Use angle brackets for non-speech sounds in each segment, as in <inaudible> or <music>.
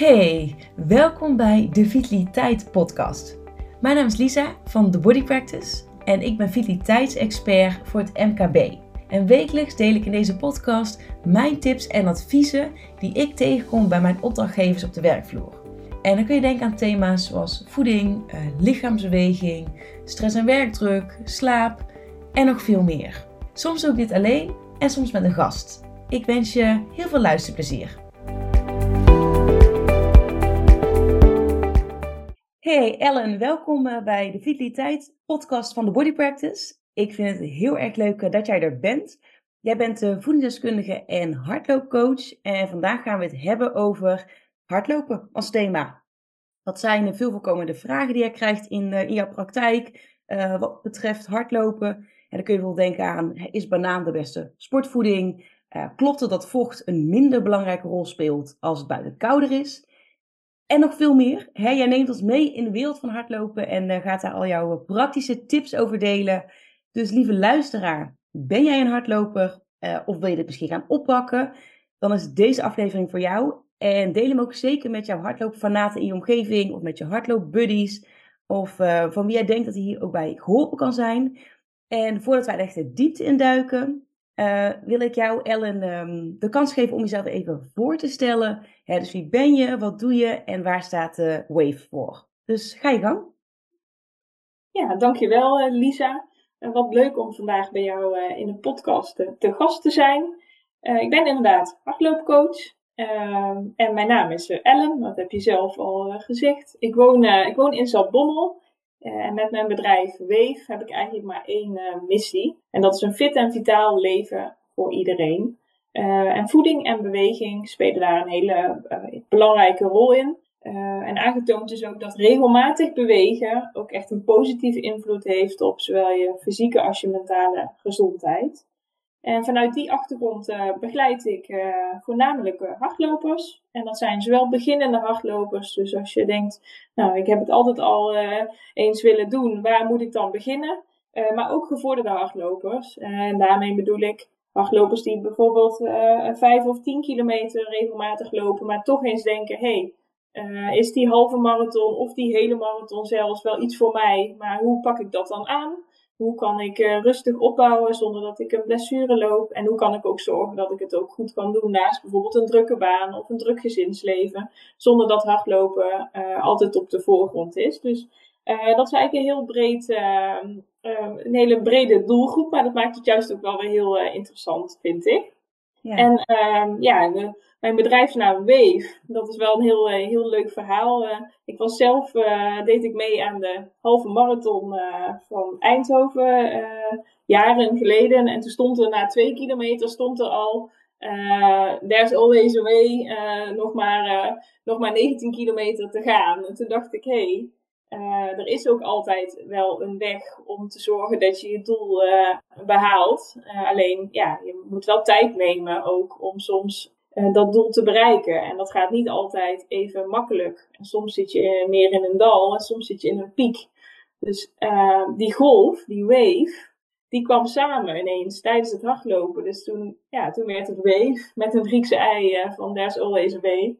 Hey, welkom bij de Vitaliteit Podcast. Mijn naam is Lisa van The Body Practice en ik ben vitaliteitsexpert voor het MKB. En wekelijks deel ik in deze podcast mijn tips en adviezen die ik tegenkom bij mijn opdrachtgevers op de werkvloer. En dan kun je denken aan thema's zoals voeding, eh, lichaamsbeweging, stress en werkdruk, slaap en nog veel meer. Soms doe ik dit alleen en soms met een gast. Ik wens je heel veel luisterplezier. Hey Ellen, welkom eh, bij de Vitaliteit podcast van de Body Practice. Ik vind het heel erg leuk eh, dat jij er bent. Jij bent voedingsdeskundige en hardloopcoach en vandaag gaan we het hebben over hardlopen als thema. Wat zijn de veel voorkomende vragen die jij krijgt in, in jouw praktijk uh, wat betreft hardlopen? En dan kun je bijvoorbeeld denken aan, is banaan de beste sportvoeding? Klopt het dat vocht een minder belangrijke rol speelt als het buiten kouder is? En nog veel meer. Hè? Jij neemt ons mee in de wereld van hardlopen en gaat daar al jouw praktische tips over delen. Dus lieve luisteraar, ben jij een hardloper of wil je dit misschien gaan oppakken? Dan is deze aflevering voor jou. En deel hem ook zeker met jouw hardloopfanaten in je omgeving of met je hardloopbuddies. Of van wie jij denkt dat hij hier ook bij geholpen kan zijn. En voordat wij echt de diepte induiken, uh, wil ik jou, Ellen, um, de kans geven om jezelf even voor te stellen. Dus wie ben je, wat doe je en waar staat de Wave voor? Dus ga je gang. Ja, dankjewel uh, Lisa. wat leuk om vandaag bij jou in de podcast te gast te zijn. ik ben inderdaad hardloopcoach. Ehm, en mijn naam is eh, Ellen, dat heb je zelf al gezegd. Ik woon, ik woon in Zaltbommel. En met mijn bedrijf Weef heb ik eigenlijk maar één missie. En dat is een fit en vitaal leven voor iedereen. en voeding en beweging spelen daar een hele belangrijke rol in. en aangetoond is ook dat regelmatig bewegen ook echt een positieve invloed heeft op zowel je fysieke als je mentale gezondheid. En vanuit die achtergrond uh, begeleid ik uh, voornamelijk uh, hardlopers. En dat zijn zowel beginnende hardlopers, dus als je denkt, nou ik heb het altijd al eens willen doen, waar moet ik dan beginnen? maar ook gevorderde hardlopers. en daarmee bedoel ik hardlopers die bijvoorbeeld vijf of tien kilometer regelmatig lopen, maar toch eens denken, hé, hey, is die halve marathon of die hele marathon zelfs wel iets voor mij? Maar hoe pak ik dat dan aan? Hoe kan ik uh, rustig opbouwen zonder dat ik een blessure loop? En hoe kan ik ook zorgen dat ik het ook goed kan doen naast bijvoorbeeld een drukke baan of een druk gezinsleven, zonder dat hardlopen uh, altijd op de voorgrond is. Dus uh, dat is eigenlijk een heel breed, een hele brede doelgroep, maar dat maakt het juist ook wel weer heel interessant, vind ik. En ehm, ja, de, mijn bedrijfsnaam Wave, dat is wel een heel, uh, heel leuk verhaal. Uh, ik was zelf, uh, deed ik mee aan de halve marathon van Eindhoven jaren geleden. En toen stond er na twee kilometer stond er al, there's always a way, nog, maar, nog maar 19 kilometer te gaan. En toen dacht ik, hé, hey, uh, er is ook altijd wel een weg om te zorgen dat je je doel uh, behaalt. Uh, alleen, ja, je moet wel tijd nemen ook om soms dat doel te bereiken. En dat gaat niet altijd even makkelijk. En soms zit je meer in een dal en soms zit je in een piek. Dus die golf, die wave, die kwam samen ineens tijdens het hardlopen. Dus toen, ja, toen werd het wave met een Griekse ei van There's Always a.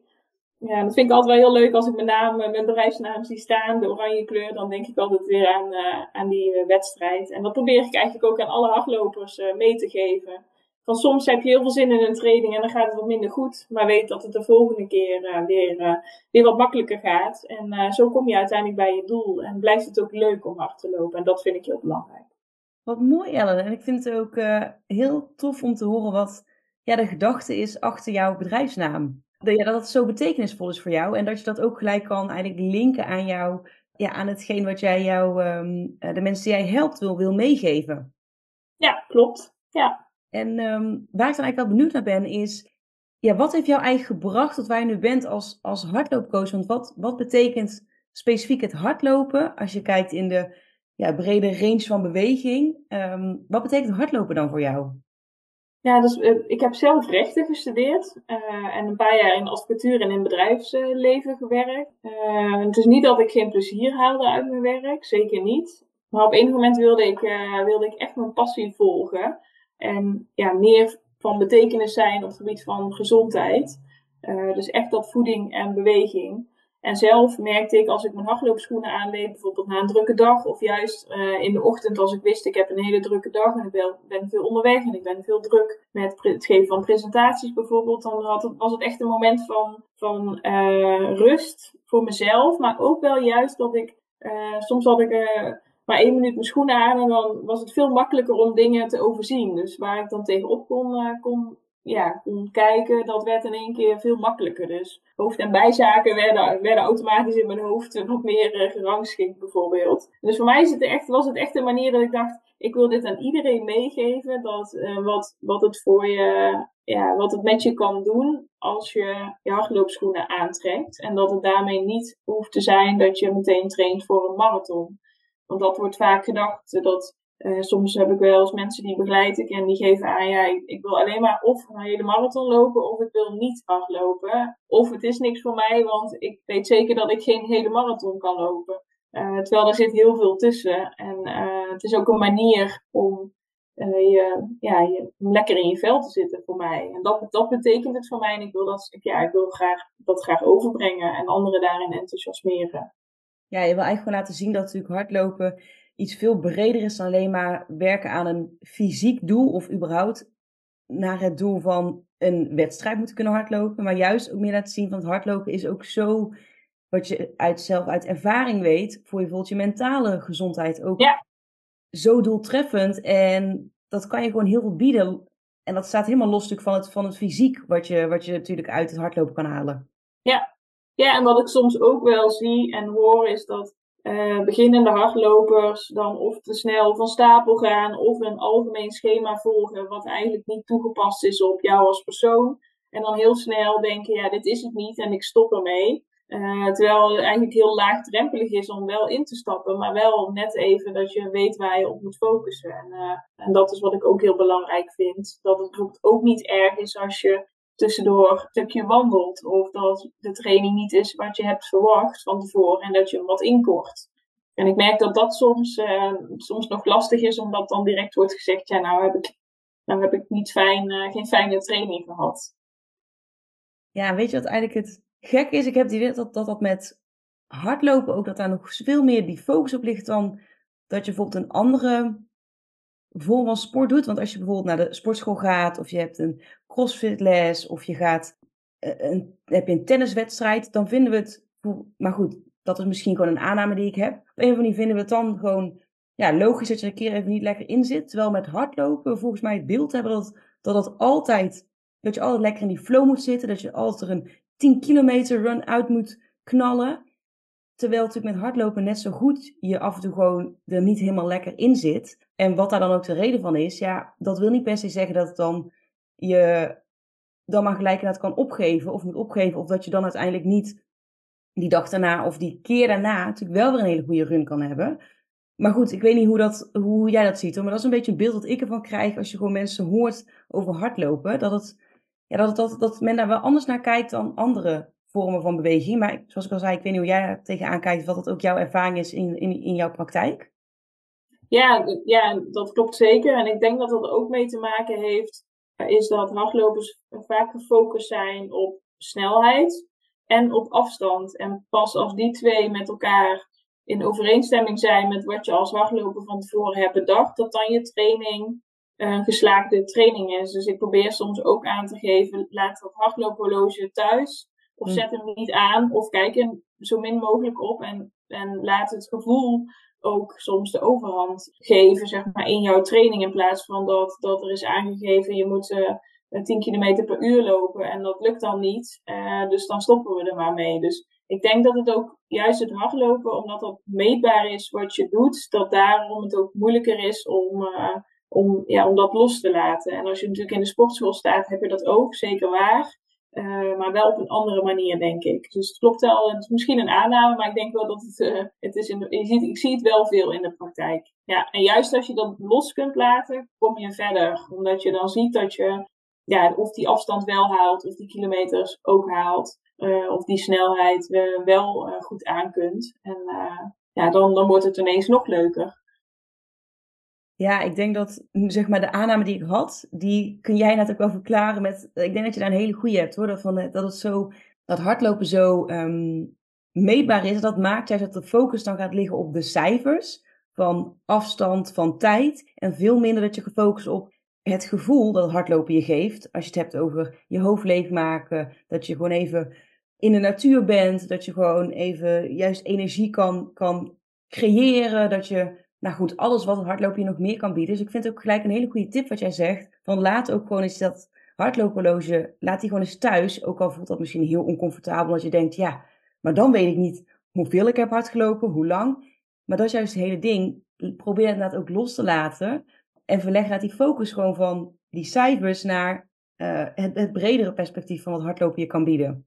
Ja, dat vind ik altijd wel heel leuk als ik mijn naam, mijn bedrijfsnaam zie staan, de oranje kleur, dan denk ik altijd weer aan, uh, aan die uh, wedstrijd. En dat probeer ik eigenlijk ook aan alle hardlopers mee te geven. Van soms heb je heel veel zin in een training en dan gaat het wat minder goed, maar weet dat het de volgende keer weer, weer wat makkelijker gaat. En zo kom je uiteindelijk bij je doel en blijft het ook leuk om hard te lopen. En dat vind ik heel belangrijk. Wat mooi Ellen. En ik vind het ook heel tof om te horen wat ja, de gedachte is achter jouw bedrijfsnaam ja, dat het zo betekenisvol is voor jou. En dat je dat ook gelijk kan eigenlijk linken aan jou, ja, aan hetgeen wat jij jou, um, de mensen die jij helpt, wil, wil meegeven. Ja, klopt. Ja. En um, waar ik dan eigenlijk wel benieuwd naar ben, is ja, wat heeft jou eigenlijk gebracht tot waar je nu bent als, als hardloopcoach? Want wat, wat betekent specifiek het hardlopen als je kijkt in de ja, brede range van beweging? Um, wat betekent hardlopen dan voor jou? Ja, dus uh, ik heb zelf rechten gestudeerd uh, en een paar jaar in advocatuur en in bedrijfsleven gewerkt. Uh, het is niet dat ik geen plezier haalde uit mijn werk, zeker niet. Maar op enig moment wilde ik, wilde ik echt mijn passie volgen en ja, meer van betekenis zijn op het gebied van gezondheid. dus echt dat voeding en beweging. En zelf merkte ik als ik mijn hardloopschoenen aandeed, bijvoorbeeld na een drukke dag, of juist uh, in de ochtend als ik wist ik heb een hele drukke dag en ik ben, ben veel onderweg en ik ben veel druk met het geven van presentaties bijvoorbeeld, dan had was het echt een moment van, van uh, rust voor mezelf, maar ook wel juist dat ik, uh, soms had ik maar één minuut mijn schoenen aan en dan was het veel makkelijker om dingen te overzien. Dus waar ik dan tegenop kon, kon ja, kon kijken, dat werd in één keer veel makkelijker. Dus hoofd- en bijzaken werden, werden automatisch in mijn hoofd wat meer uh, gerangschikt bijvoorbeeld. Dus voor mij is het echt, was het echt een manier dat ik dacht, ik wil dit aan iedereen meegeven, dat, uh, wat, wat het voor je, ja, wat het met je kan doen als je je hardloopschoenen aantrekt. En dat het daarmee niet hoeft te zijn dat je meteen traint voor een marathon. Want dat wordt vaak gedacht, dat uh, soms heb ik wel eens mensen die begeleid ik en die geven aan, ja, ik, wil alleen maar of een hele marathon lopen of ik wil niet hardlopen. Of het is niks voor mij, want ik weet zeker dat ik geen hele marathon kan lopen. Uh, terwijl er zit heel veel tussen. En uh, het is ook een manier om je, ja, je, lekker in je vel te zitten voor mij. En dat, dat betekent het voor mij. En ik wil dat, ja, ik wil graag, dat graag overbrengen en anderen daarin enthousiasmeren. Ja, je wil eigenlijk gewoon laten zien dat natuurlijk hardlopen iets veel breder is dan alleen maar werken aan een fysiek doel of überhaupt naar het doel van een wedstrijd moeten kunnen hardlopen. Maar juist ook meer laten zien van het hardlopen is ook zo, wat je uit zelf uit ervaring weet, voor je bijvoorbeeld je mentale gezondheid ook ja. zo doeltreffend. En dat kan je gewoon heel veel bieden. En dat staat helemaal los van het, van het fysiek, wat je, wat je natuurlijk uit het hardlopen kan halen. Ja. ja, en wat ik soms ook wel zie en hoor is dat uh, beginnende hardlopers dan of te snel van stapel gaan of een algemeen schema volgen wat eigenlijk niet toegepast is op jou als persoon. En dan heel snel denken, ja, dit is het niet en ik stop ermee. Uh, terwijl het eigenlijk heel laagdrempelig is om wel in te stappen, maar wel net even dat je weet waar je op moet focussen. En, uh, en dat is wat ik ook heel belangrijk vind. Dat het ook niet erg is als je tussendoor een stukje wandelt. Of dat de training niet is wat je hebt verwacht van tevoren en dat je hem wat inkort. En ik merk dat dat soms, uh, soms nog lastig is, omdat dan direct wordt gezegd: ja, nou heb ik, nou heb ik niet fijn, uh, geen fijne training gehad. Ja, weet je wat eigenlijk het gek is? Ik heb die idee dat, dat dat met hardlopen ook, dat daar nog veel meer die focus op ligt dan dat je bijvoorbeeld een andere vorm sport doet. Want als je bijvoorbeeld naar de sportschool gaat, of je hebt een crossfitles, of je gaat eh, een, heb je een tenniswedstrijd, dan vinden we het. Maar goed, dat is misschien gewoon een aanname die ik heb. Op een of andere manier vinden we het dan gewoon ja, logisch dat je er een keer even niet lekker in zit. Terwijl met hardlopen volgens mij het beeld hebben dat, dat het altijd, dat je altijd lekker in die flow moet zitten. Dat je altijd een 10 kilometer run uit moet knallen. Terwijl natuurlijk met hardlopen net zo goed je af en toe gewoon er niet helemaal lekker in zit. En wat daar dan ook de reden van is, ja, dat wil niet per se zeggen dat dan je dan maar gelijk dat kan opgeven of moet opgeven. Of dat je dan uiteindelijk niet die dag daarna of die keer daarna natuurlijk wel weer een hele goede run kan hebben. Maar goed, ik weet niet hoe, dat, hoe jij dat ziet. Hoor. Maar dat is een beetje een beeld dat ik ervan krijg als je gewoon mensen hoort over hardlopen. Dat, het, ja, dat, dat, dat men daar wel anders naar kijkt dan andere vormen van beweging. Maar zoals ik al zei, ik weet niet hoe jij er tegenaan kijkt. Wat dat ook jouw ervaring is in, in, in jouw praktijk. Ja, ja, dat klopt zeker. En ik denk dat dat ook mee te maken heeft, is dat hardlopers vaak gefocust zijn op snelheid en op afstand. En pas als die twee met elkaar in overeenstemming zijn met wat je als hardloper van tevoren hebt bedacht, dat dan je training een geslaagde training is. Dus ik probeer soms ook aan te geven, laat dat hardloophorloge thuis. Of hm. zet hem niet aan, of kijk er zo min mogelijk op en, en laat het gevoel ook soms de overhand geven, zeg maar, in jouw training. In plaats van dat, dat er is aangegeven, je moet uh, 10 km per uur lopen en dat lukt dan niet. Uh, dus dan stoppen we er maar mee. Dus ik denk dat het ook juist het hardlopen, omdat dat meetbaar is wat je doet, dat daarom het ook moeilijker is om, uh, om, ja, om dat los te laten. En als je natuurlijk in de sportschool staat, heb je dat ook, zeker waar. Uh, maar wel op een andere manier, denk ik. Dus het klopt wel. Het is misschien een aanname, maar ik denk wel dat het, uh, het is. In de, je ziet, ik zie het wel veel in de praktijk. Ja, en juist als je dat los kunt laten, kom je verder. Omdat je dan ziet dat je, ja, of die afstand wel haalt, of die kilometers ook haalt, uh, of die snelheid wel goed aan kunt. En ja, dan, dan wordt het ineens nog leuker. Ja, ik denk dat zeg maar de aanname die ik had, die kun jij ook wel verklaren met. Ik denk dat je daar een hele goede hebt hoor. Dat, van, dat het zo, dat hardlopen zo ehm, meetbaar is. Dat maakt juist dat de focus dan gaat liggen op de cijfers van afstand, van tijd. En veel minder dat je gefocust op het gevoel dat hardlopen je geeft. Als je het hebt over je hoofd leegmaken, dat je gewoon even in de natuur bent, dat je gewoon even juist energie kan, kan creëren, dat je, nou goed, alles wat hardlopen je nog meer kan bieden. Dus ik vind het ook gelijk een hele goede tip wat jij zegt, van laat ook gewoon eens dat hardlopenloge, laat die gewoon eens thuis, ook al voelt dat misschien heel oncomfortabel, als je denkt, ja, maar dan weet ik niet hoeveel ik heb hardgelopen, hoe lang. Maar dat is juist het hele ding. Probeer het inderdaad ook los te laten. En verleg laat die focus gewoon van die cijfers naar uh, het, bredere perspectief van wat hardlopen je kan bieden.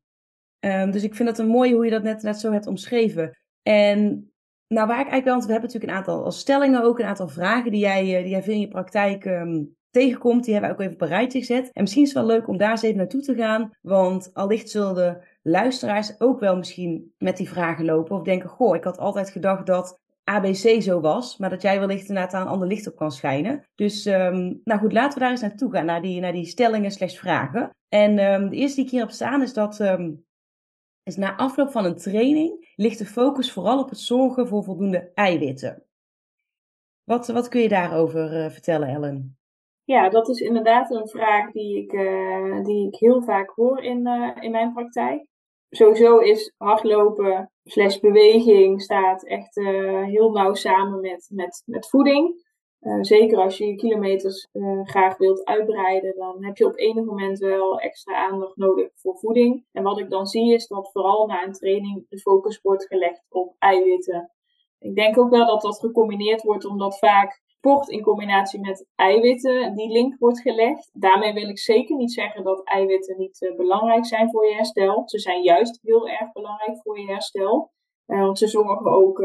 Um, dus ik vind dat een mooie hoe je dat net, net zo hebt omschreven. En nou, waar ik eigenlijk wel, want we hebben natuurlijk een aantal stellingen ook, een aantal vragen die jij, eh, die jij veel in je praktijk um, tegenkomt. Die hebben we ook even op een rijtje gezet. En misschien is het wel leuk om daar eens even naartoe te gaan. Want allicht zullen luisteraars ook wel misschien met die vragen lopen. Of denken, goh, ik had altijd gedacht dat ABC zo was, maar dat jij wellicht inderdaad aan een ander licht op kan schijnen. Dus um, nou goed, laten we daar eens naartoe gaan, naar die, naar die stellingen slash vragen. En um, de eerste die ik hierop staan is dat is na afloop van een training ligt de focus vooral op het zorgen voor voldoende eiwitten. Wat, wat kun je daarover uh, vertellen, Ellen? Ja, dat is inderdaad een vraag die ik, uh, die ik heel vaak hoor in, uh, in mijn praktijk sowieso is hardlopen slash beweging staat echt heel nauw samen met, met, met voeding. Uh, zeker als je je kilometers uh, graag wilt uitbreiden, dan heb je op enig moment wel extra aandacht nodig voor voeding. En wat ik dan zie is dat vooral na een training de focus wordt gelegd op eiwitten. Ik denk ook wel dat dat gecombineerd wordt, omdat vaak sport in combinatie met eiwitten, die link wordt gelegd. Daarmee wil ik zeker niet zeggen dat eiwitten niet uh, belangrijk zijn voor je herstel. Ze zijn juist heel erg belangrijk voor je herstel. Want ze zorgen ook,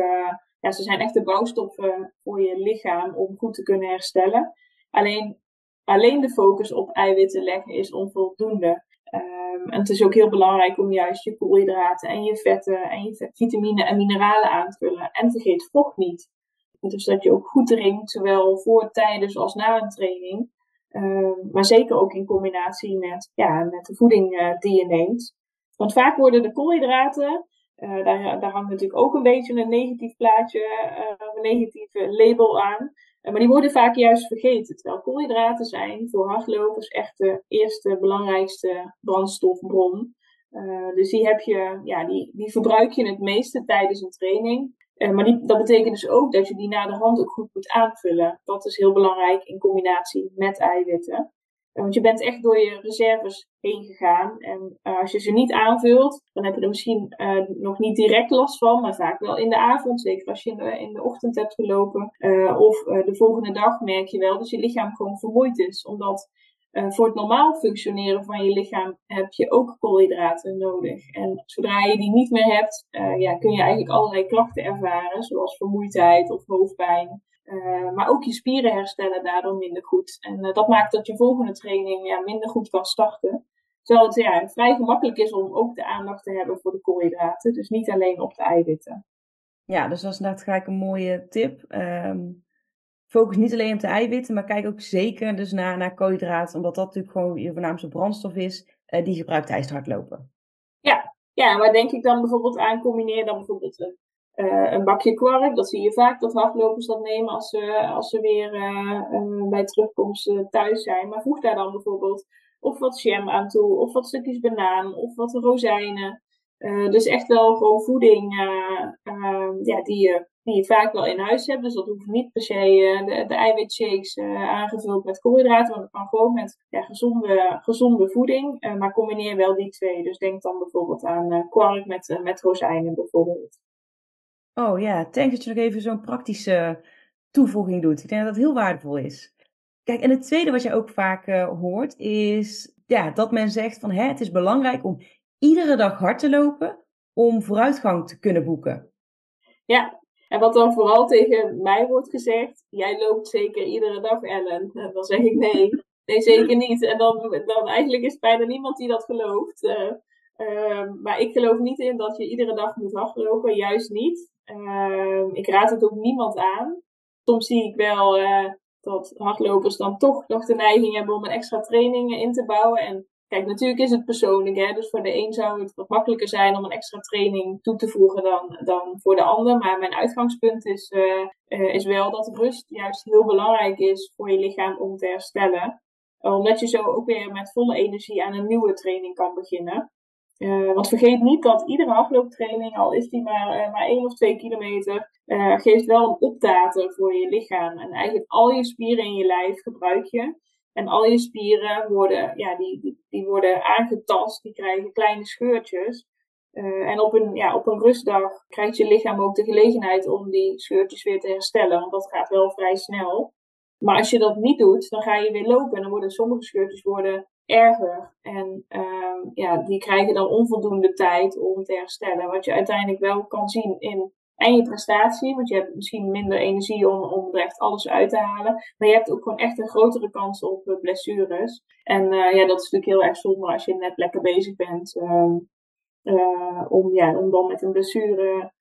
ja, ze zijn echt de bouwstoffen voor je lichaam om goed te kunnen herstellen. Alleen, alleen de focus op eiwitten leggen is onvoldoende. Um, en het is ook heel belangrijk om juist je koolhydraten en je vetten en je vitamine en mineralen aan te vullen. En vergeet vocht niet. Dus dat je ook goed drinkt, zowel voor, tijdens als na een training. Uh, maar zeker ook in combinatie met, ja, met de voeding uh, die je neemt. Want vaak worden de koolhydraten, uh, daar, daar hangt natuurlijk ook een beetje een negatief plaatje, een negatief label aan. maar die worden vaak juist vergeten. Terwijl koolhydraten zijn voor hardlopers echt de eerste belangrijkste brandstofbron. dus die, heb je, ja, die, die verbruik je het meeste tijdens een training. Uh, maar dat betekent dus ook dat je die na de hand ook goed moet aanvullen. Dat is heel belangrijk in combinatie met eiwitten. Want je bent echt door je reserves heen gegaan. En uh, als je ze niet aanvult, dan heb je er misschien nog niet direct last van, maar vaak wel in de avond. Zeker als je in de, in de ochtend hebt gelopen. of de volgende dag merk je wel dat je lichaam gewoon vermoeid is. Omdat uh, voor het normaal functioneren van je lichaam heb je ook koolhydraten nodig. En zodra je die niet meer hebt, uh, ja, kun je eigenlijk allerlei klachten ervaren, zoals vermoeidheid of hoofdpijn. Uh, maar ook je spieren herstellen daardoor minder goed. En dat maakt dat je volgende training ja, minder goed kan starten. Terwijl het ja, vrij gemakkelijk is om ook de aandacht te hebben voor de koolhydraten. Dus niet alleen op de eiwitten. Ja, dus dat is gelijk een mooie tip. Um, focus niet alleen op de eiwitten, maar kijk ook zeker dus naar, naar koolhydraten, omdat dat natuurlijk gewoon je voornaamste brandstof is, uh, die gebruikt tijdens hardlopen. Ja, ja, maar denk ik dan bijvoorbeeld aan, combineer dan bijvoorbeeld een, uh, een bakje kwark. Dat zie je vaak dat hardlopers dat nemen als ze, als ze weer uh, bij terugkomst thuis zijn. Maar voeg daar dan bijvoorbeeld of wat jam aan toe, of wat stukjes banaan, of wat rozijnen. dus echt wel gewoon voeding ja, die je die je vaak wel in huis hebt. Dus dat hoeft niet per se uh, de, de eiwitshakes uh, aangevuld met koolhydraten, want dat kan gewoon met ja, gezonde, gezonde voeding. Uh, maar combineer wel die twee. Dus denk dan bijvoorbeeld aan kwark met, met rozijnen bijvoorbeeld. Oh ja, denk dat je nog even zo'n praktische toevoeging doet. Ik denk dat dat heel waardevol is. Kijk, en het tweede wat je ook vaak hoort is ja, dat men zegt van hè, het is belangrijk om iedere dag hard te lopen om vooruitgang te kunnen boeken. Ja, en wat dan vooral tegen mij wordt gezegd, jij loopt zeker iedere dag, Ellen. En dan zeg ik nee, nee zeker niet. En dan, dan eigenlijk is bijna niemand die dat gelooft. Uh, uh, maar ik geloof niet in dat je iedere dag moet hardlopen, juist niet. Uh, ik raad het ook niemand aan. Soms zie ik wel, dat hardlopers dan toch nog de neiging hebben om een extra training in te bouwen. En kijk, natuurlijk is het persoonlijk. Hè? Dus voor de een zou het wat makkelijker zijn om een extra training toe te voegen dan, dan voor de ander. Maar mijn uitgangspunt is, uh, is wel dat rust juist heel belangrijk is voor je lichaam om te herstellen. Omdat je zo ook weer met volle energie aan een nieuwe training kan beginnen. Want vergeet niet dat iedere hardlooptraining, al is die maar, uh, maar 1 of 2 kilometer, uh, geeft wel een opdater voor je lichaam. En eigenlijk al je spieren in je lijf gebruik je. En al je spieren worden, ja, die, die, worden aangetast, die krijgen kleine scheurtjes. en op een, ja, op een rustdag krijgt je lichaam ook de gelegenheid om die scheurtjes weer te herstellen. Want dat gaat wel vrij snel. Maar als je dat niet doet, dan ga je weer lopen. En dan worden sommige scheurtjes worden erger. En uh, ja, die krijgen dan onvoldoende tijd om te herstellen. Wat je uiteindelijk wel kan zien in en je prestatie, want je hebt misschien minder energie om, om er echt alles uit te halen. Maar je hebt ook gewoon echt een grotere kans op uh, blessures. En uh, ja, dat is natuurlijk heel erg zonde als je net lekker bezig bent uh, om, ja, om dan met een blessure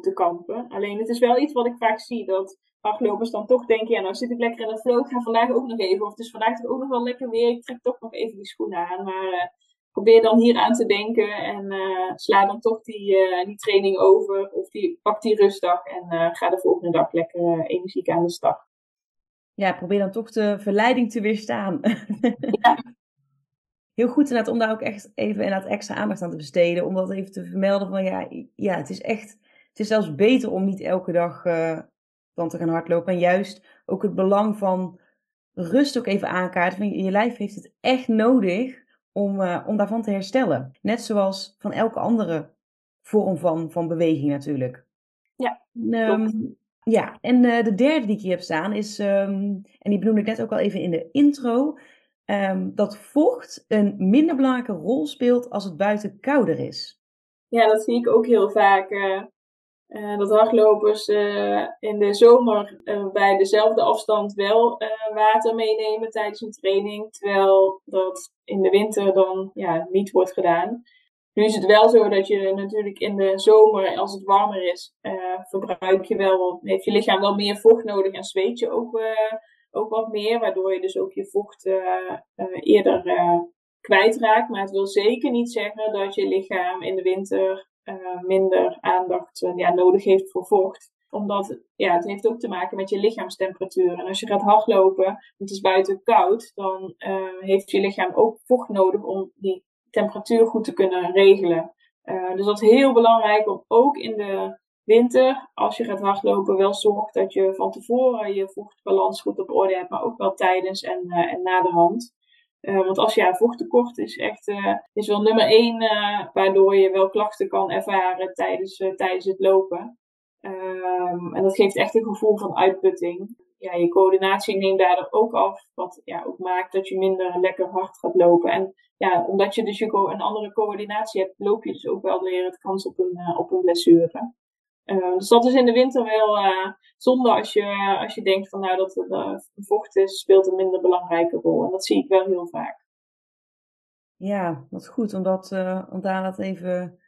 te kampen. Alleen het is wel iets wat ik vaak zie, dat hardlopers dan toch denken, ja, nou zit ik lekker in de flow, ik ga vandaag ook nog even. Of het is vandaag ook nog wel lekker weer, ik trek toch nog even die schoenen aan. Maar probeer dan hier aan te denken en uh, sla dan toch die, uh, die training over. Of die, pak die rustdag en ga de volgende dag lekker energiek aan de slag. Ja, probeer dan toch de verleiding te weerstaan. <laughs> ja. Heel goed inderdaad om daar ook echt even inderdaad extra aandacht aan te besteden. Om dat even te vermelden van ja, ja het is echt, het is zelfs beter om niet elke dag dan te gaan hardlopen. En juist ook het belang van rust ook even aankaarten. Van je, lijf heeft het echt nodig om, uh, om daarvan te herstellen. Net zoals van elke andere vorm van, van beweging natuurlijk. Ja, um, ja, en uh, de derde die ik hier heb staan is, um, en die benoemde ik net ook al even in de intro, um, dat vocht een minder belangrijke rol speelt als het buiten kouder is. Ja, dat zie ik ook heel vaak. Uh, uh, dat hardlopers uh, in de zomer uh, bij dezelfde afstand wel water meenemen tijdens een training, terwijl dat in de winter dan ja, niet wordt gedaan. Nu is het wel zo dat je natuurlijk in de zomer, als het warmer is, verbruik je wel, heeft je lichaam wel meer vocht nodig en zweet je ook, ook wat meer, waardoor je dus ook je vocht eerder kwijtraakt. Maar het wil zeker niet zeggen dat je lichaam in de winter uh, minder aandacht ja, nodig heeft voor vocht. Omdat ja, het heeft ook te maken met je lichaamstemperatuur. En als je gaat hardlopen, het is buiten koud, dan uh, heeft je lichaam ook vocht nodig om die temperatuur goed te kunnen regelen. dus dat is heel belangrijk om ook in de winter, als je gaat hardlopen, wel zorgt dat je van tevoren je vochtbalans goed op orde hebt, maar ook wel tijdens en, en na de hand. Uh, want als je ja, vochttekort is echt uh, is wel nummer één uh, waardoor je wel klachten kan ervaren tijdens, tijdens het lopen. Um, en dat geeft echt een gevoel van uitputting. Ja, je coördinatie neemt daardoor ook af, wat ja, ook maakt dat je minder lekker hard gaat lopen. En ja, omdat je dus je een andere coördinatie hebt, loop je dus ook wel weer het kans op een, op een blessure. Uh, dus dat is in de winter wel uh, zonde als je, als je denkt van nou dat uh, vocht is, speelt een minder belangrijke rol. En dat zie ik wel heel vaak. Ja, dat is goed om, dat, om daar dat even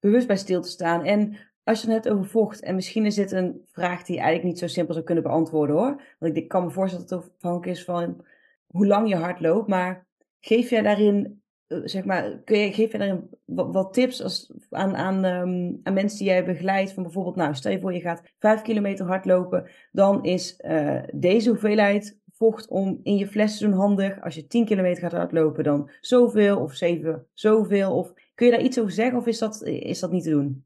bewust bij stil te staan. En als je het hebt over vocht, en misschien is dit een vraag die je eigenlijk niet zo simpel zou kunnen beantwoorden hoor. Want ik kan me voorstellen dat het afhankelijk is van hoe lang je hard loopt. Maar geef jij daarin eh, zeg maar, kun je, geef je daar wat, tips als, aan, um, aan mensen die jij begeleidt? Van bijvoorbeeld, nou, stel je voor je gaat vijf kilometer hardlopen, dan is uh, deze hoeveelheid vocht om in je fles te doen handig. Als je 10 kilometer gaat hardlopen, dan zoveel of 7 zoveel. Of kun je daar iets over zeggen of is dat, is dat niet te doen?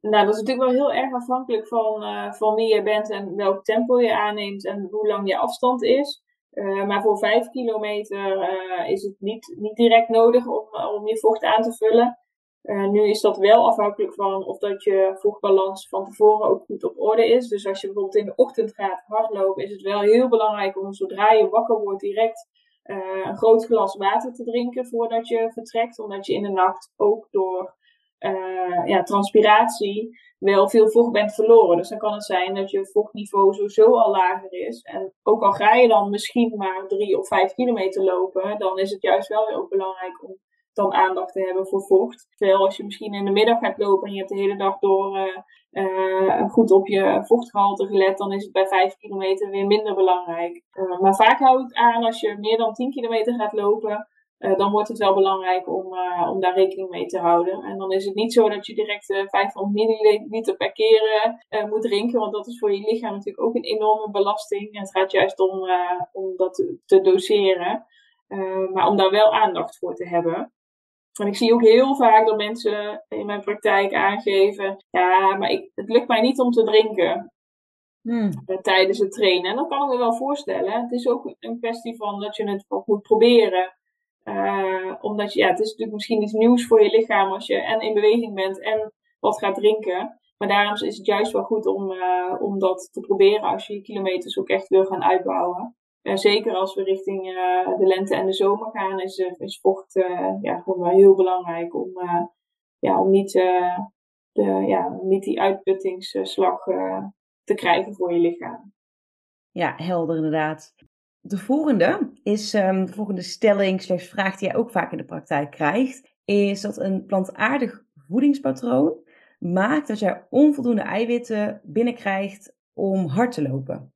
Nou, dat is natuurlijk wel heel erg afhankelijk van, uh, van wie je bent en welk tempo je aanneemt en hoe lang je afstand is. Uh, maar voor 5 kilometer uh, is het niet, niet direct nodig om, om je vocht aan te vullen. Uh, nu is dat wel afhankelijk van of dat je vochtbalans van tevoren ook goed op orde is. Dus als je bijvoorbeeld in de ochtend gaat hardlopen, is het wel heel belangrijk om zodra je wakker wordt direct een groot glas water te drinken voordat je vertrekt. Omdat je in de nacht ook door ja, transpiratie wel veel vocht bent verloren. Dus dan kan het zijn dat je vochtniveau sowieso al lager is. En ook al ga je dan misschien maar drie of vijf kilometer lopen, dan is het juist wel heel belangrijk om dan aandacht te hebben voor vocht. Terwijl als je misschien in de middag gaat lopen en je hebt de hele dag door uh, goed op je vochtgehalte gelet, dan is het bij 5 kilometer weer minder belangrijk. Uh, maar vaak houdt het aan als je meer dan 10 kilometer gaat lopen, uh, dan wordt het wel belangrijk om, om daar rekening mee te houden. En dan is het niet zo dat je direct 500 milliliter per keer moet drinken, want dat is voor je lichaam natuurlijk ook een enorme belasting. En het gaat juist om, om dat te, doseren, maar om daar wel aandacht voor te hebben. En ik zie ook heel vaak dat mensen in mijn praktijk aangeven: ja, maar ik, het lukt mij niet om te drinken hmm. Eh, tijdens het trainen. En dat kan ik me wel voorstellen. Het is ook een kwestie van dat je het ook moet proberen. Uh, omdat je, ja, het is natuurlijk misschien iets nieuws voor je lichaam als je en in beweging bent en wat gaat drinken. Maar daarom is het juist wel goed om, uh, om dat te proberen als je je kilometers ook echt wil gaan uitbouwen. En zeker als we richting uh, de lente en de zomer gaan, is, uh, is vocht uh, ja, gewoon wel heel belangrijk om, ja, om niet, de, ja, niet die uitputtingsslag te krijgen voor je lichaam. Ja, helder inderdaad. De volgende is um, de volgende stelling slash vraag die jij ook vaak in de praktijk krijgt, is dat een plantaardig voedingspatroon maakt dat jij onvoldoende eiwitten binnenkrijgt om hard te lopen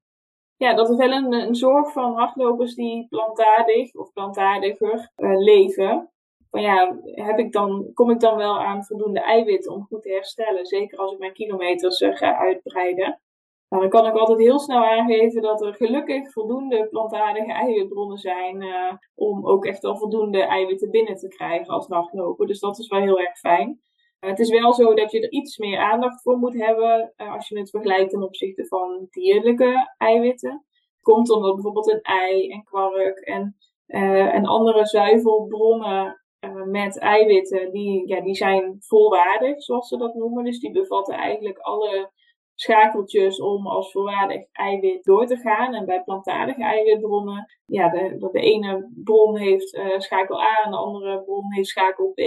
ja, dat is wel een, een zorg van hardlopers die plantaardig of plantaardiger uh, leven. Van ja, heb ik dan, kom ik dan wel aan voldoende eiwit om goed te herstellen? Zeker als ik mijn kilometers uh, ga uitbreiden. Nou, dan kan ik altijd heel snel aangeven dat er gelukkig voldoende plantaardige eiwitbronnen zijn uh, om ook echt wel voldoende eiwitten binnen te krijgen als hardloper. Dus dat is wel heel erg fijn. Het is wel zo dat je er iets meer aandacht voor moet hebben uh, als je het vergelijkt ten opzichte van dierlijke eiwitten. Komt omdat bijvoorbeeld een ei en kwark en, en andere zuivelbronnen met eiwitten, die, ja, die zijn volwaardig, zoals ze dat noemen. Dus die bevatten eigenlijk alle schakeltjes om als volwaardig eiwit door te gaan. En bij plantaardige eiwitbronnen, ja, de, de ene bron heeft schakel A en de andere bron heeft schakel B.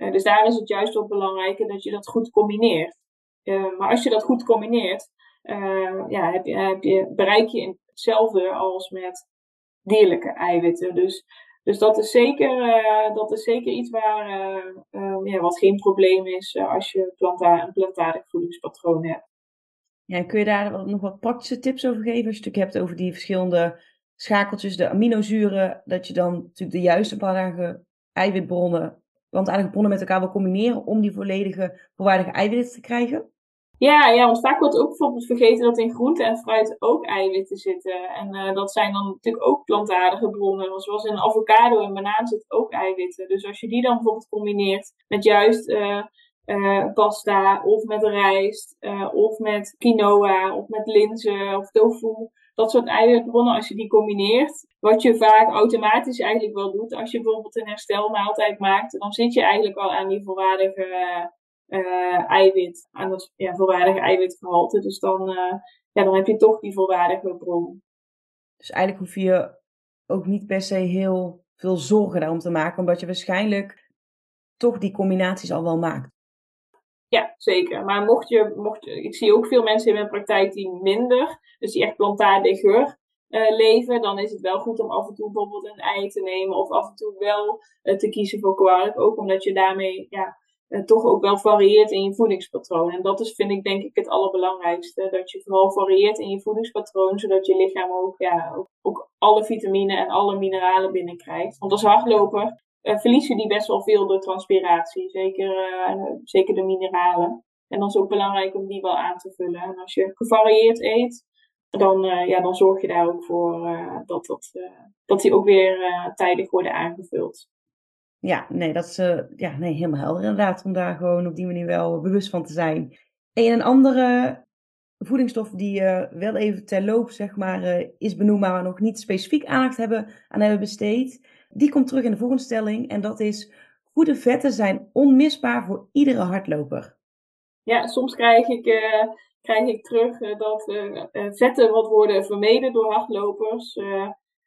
Uh, dus daar is het juist ook belangrijk dat je dat goed combineert. Uh, maar als je dat goed combineert, ja, heb je, heb je, bereik je hetzelfde als met dierlijke eiwitten. Dus, dus dat, is zeker, dat is zeker iets waar, ja, wat geen probleem is als je een plantaardig voedingspatroon hebt. Ja, kun je daar nog wat praktische tips over geven? Als je het hebt over die verschillende schakeltjes, de aminozuren, dat je dan natuurlijk de juiste plantaardige eiwitbronnen eigenlijk bronnen met elkaar wil combineren om die volledige volwaardige eiwitten te krijgen? Ja, ja, want vaak wordt ook bijvoorbeeld vergeten dat in groente en fruit ook eiwitten zitten. En uh, dat zijn dan natuurlijk ook plantaardige bronnen. Zoals in avocado en banaan zitten ook eiwitten. Dus als je die dan bijvoorbeeld combineert met juist uh, uh, pasta of met rijst of met quinoa of met linzen of tofu dat soort eiwitbronnen, als je die combineert, wat je vaak automatisch eigenlijk wel doet, als je bijvoorbeeld een herstelmaaltijd maakt, dan zit je eigenlijk al aan die volwaardige uh, eiwit, aan dat ja, volwaardige eiwitgehalte. Dus dan, ja, dan heb je toch die volwaardige bron. Dus eigenlijk hoef je ook niet per se heel veel zorgen daarom te maken, omdat je waarschijnlijk toch die combinaties al wel maakt. Ja, zeker. Maar mocht je, mocht ik zie ook veel mensen in mijn praktijk die minder, dus die echt plantaardiger uh, leven, dan is het wel goed om af en toe bijvoorbeeld een ei te nemen of af en toe wel uh, te kiezen voor kwark. Ook omdat je daarmee ja, uh, toch ook wel varieert in je voedingspatroon. En dat is, vind ik, denk ik, het allerbelangrijkste. Dat je vooral varieert in je voedingspatroon, zodat je lichaam ook, ja, ook, ook alle vitamine en alle mineralen binnenkrijgt. Want als hardloper verliezen die best wel veel door transpiratie. Zeker, uh, zeker de mineralen. En dan is het ook belangrijk om die wel aan te vullen. En als je gevarieerd eet, dan, ja, dan zorg je daar ook voor dat, dat, dat die ook weer tijdig worden aangevuld. Ja, nee, dat is ja, nee, helemaal helder inderdaad. Om daar gewoon op die manier wel bewust van te zijn. En een andere voedingsstof die wel even terloops zeg maar, is benoemd, maar nog niet specifiek aandacht hebben, aan hebben besteed die komt terug in de volgende stelling en dat is: goede vetten zijn onmisbaar voor iedere hardloper. Ja, soms krijg ik, uh, krijg ik terug uh, dat uh, vetten wat worden vermeden door hardlopers.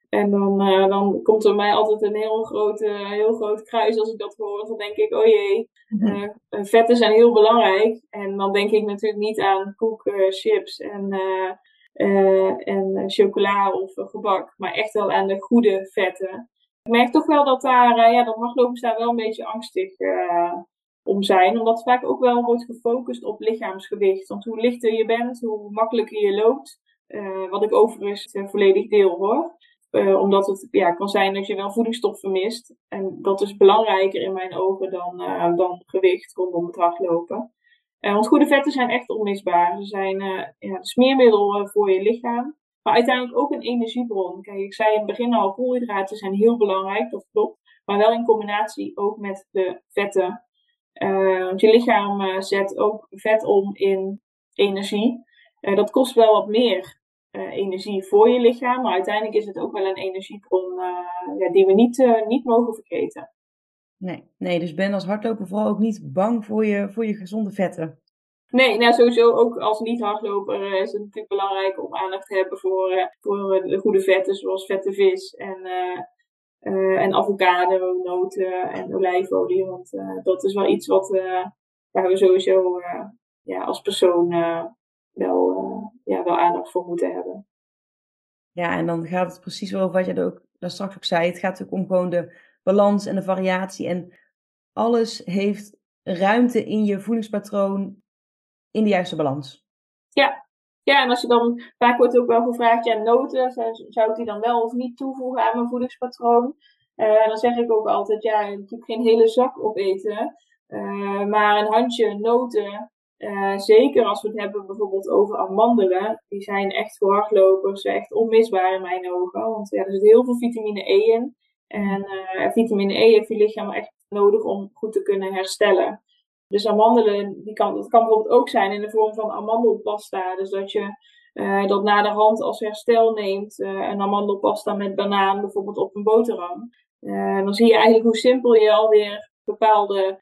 en dan, dan komt er mij altijd een heel groot, heel groot kruis als ik dat hoor. Dan denk ik, oh jee, mhm. vetten zijn heel belangrijk. En dan denk ik natuurlijk niet aan koek, chips en, en chocola of gebak, maar echt wel aan de goede vetten. Ik merk toch wel dat daar, ja, dat daar wel een beetje angstig om zijn. Omdat vaak ook wel wordt gefocust op lichaamsgewicht. Want hoe lichter je bent, hoe makkelijker je loopt. wat ik overigens volledig deel hoor. Uh, omdat het ja, kan zijn dat je wel voedingsstoffen mist. En dat is belangrijker in mijn ogen dan, uh, dan gewicht rondom het hardlopen. Uh, want goede vetten zijn echt onmisbaar. Ze zijn ja, smeermiddel voor je lichaam. Maar uiteindelijk ook een energiebron. Kijk, ik zei in het begin al, koolhydraten zijn heel belangrijk, dat klopt. Maar wel in combinatie ook met de vetten. want je lichaam zet ook vet om in energie. dat kost wel wat meer energie voor je lichaam. Maar uiteindelijk is het ook wel een energiebron ja, die we niet, niet mogen vergeten. Nee, nee, dus ben als hardloper vooral ook niet bang voor je, voor je gezonde vetten. Nee, nou sowieso ook als niet-hardloper is het natuurlijk belangrijk om aandacht te hebben voor, voor de goede vetten, zoals vette vis en, en avocado, noten en olijfolie. Want dat is wel iets wat, waar we sowieso ja, als persoon wel, uh, ja, wel aandacht voor moeten hebben. Ja, en dan gaat het precies over wat je er ook daar straks ook zei. Het gaat natuurlijk om gewoon de balans en de variatie. En alles heeft ruimte in je voedingspatroon in de juiste balans. Ja, ja, en als je dan, vaak wordt ook wel gevraagd, ja, noten, zou ik die dan wel of niet toevoegen aan mijn voedingspatroon? Uh, dan zeg ik ook altijd, ja, natuurlijk geen hele zak opeten, uh, maar een handje noten uh, zeker als we het hebben bijvoorbeeld over amandelen. Die zijn echt voor hardlopers echt onmisbaar in mijn ogen. Want ja, er zit heel veel vitamine E in. En vitamine E heeft je lichaam echt nodig om goed te kunnen herstellen. Dus amandelen, die kan, dat kan bijvoorbeeld ook zijn in de vorm van amandelpasta. Dus dat je uh, dat na de hand als herstel neemt. een amandelpasta met banaan bijvoorbeeld op een boterham. dan zie je eigenlijk hoe simpel je alweer bepaalde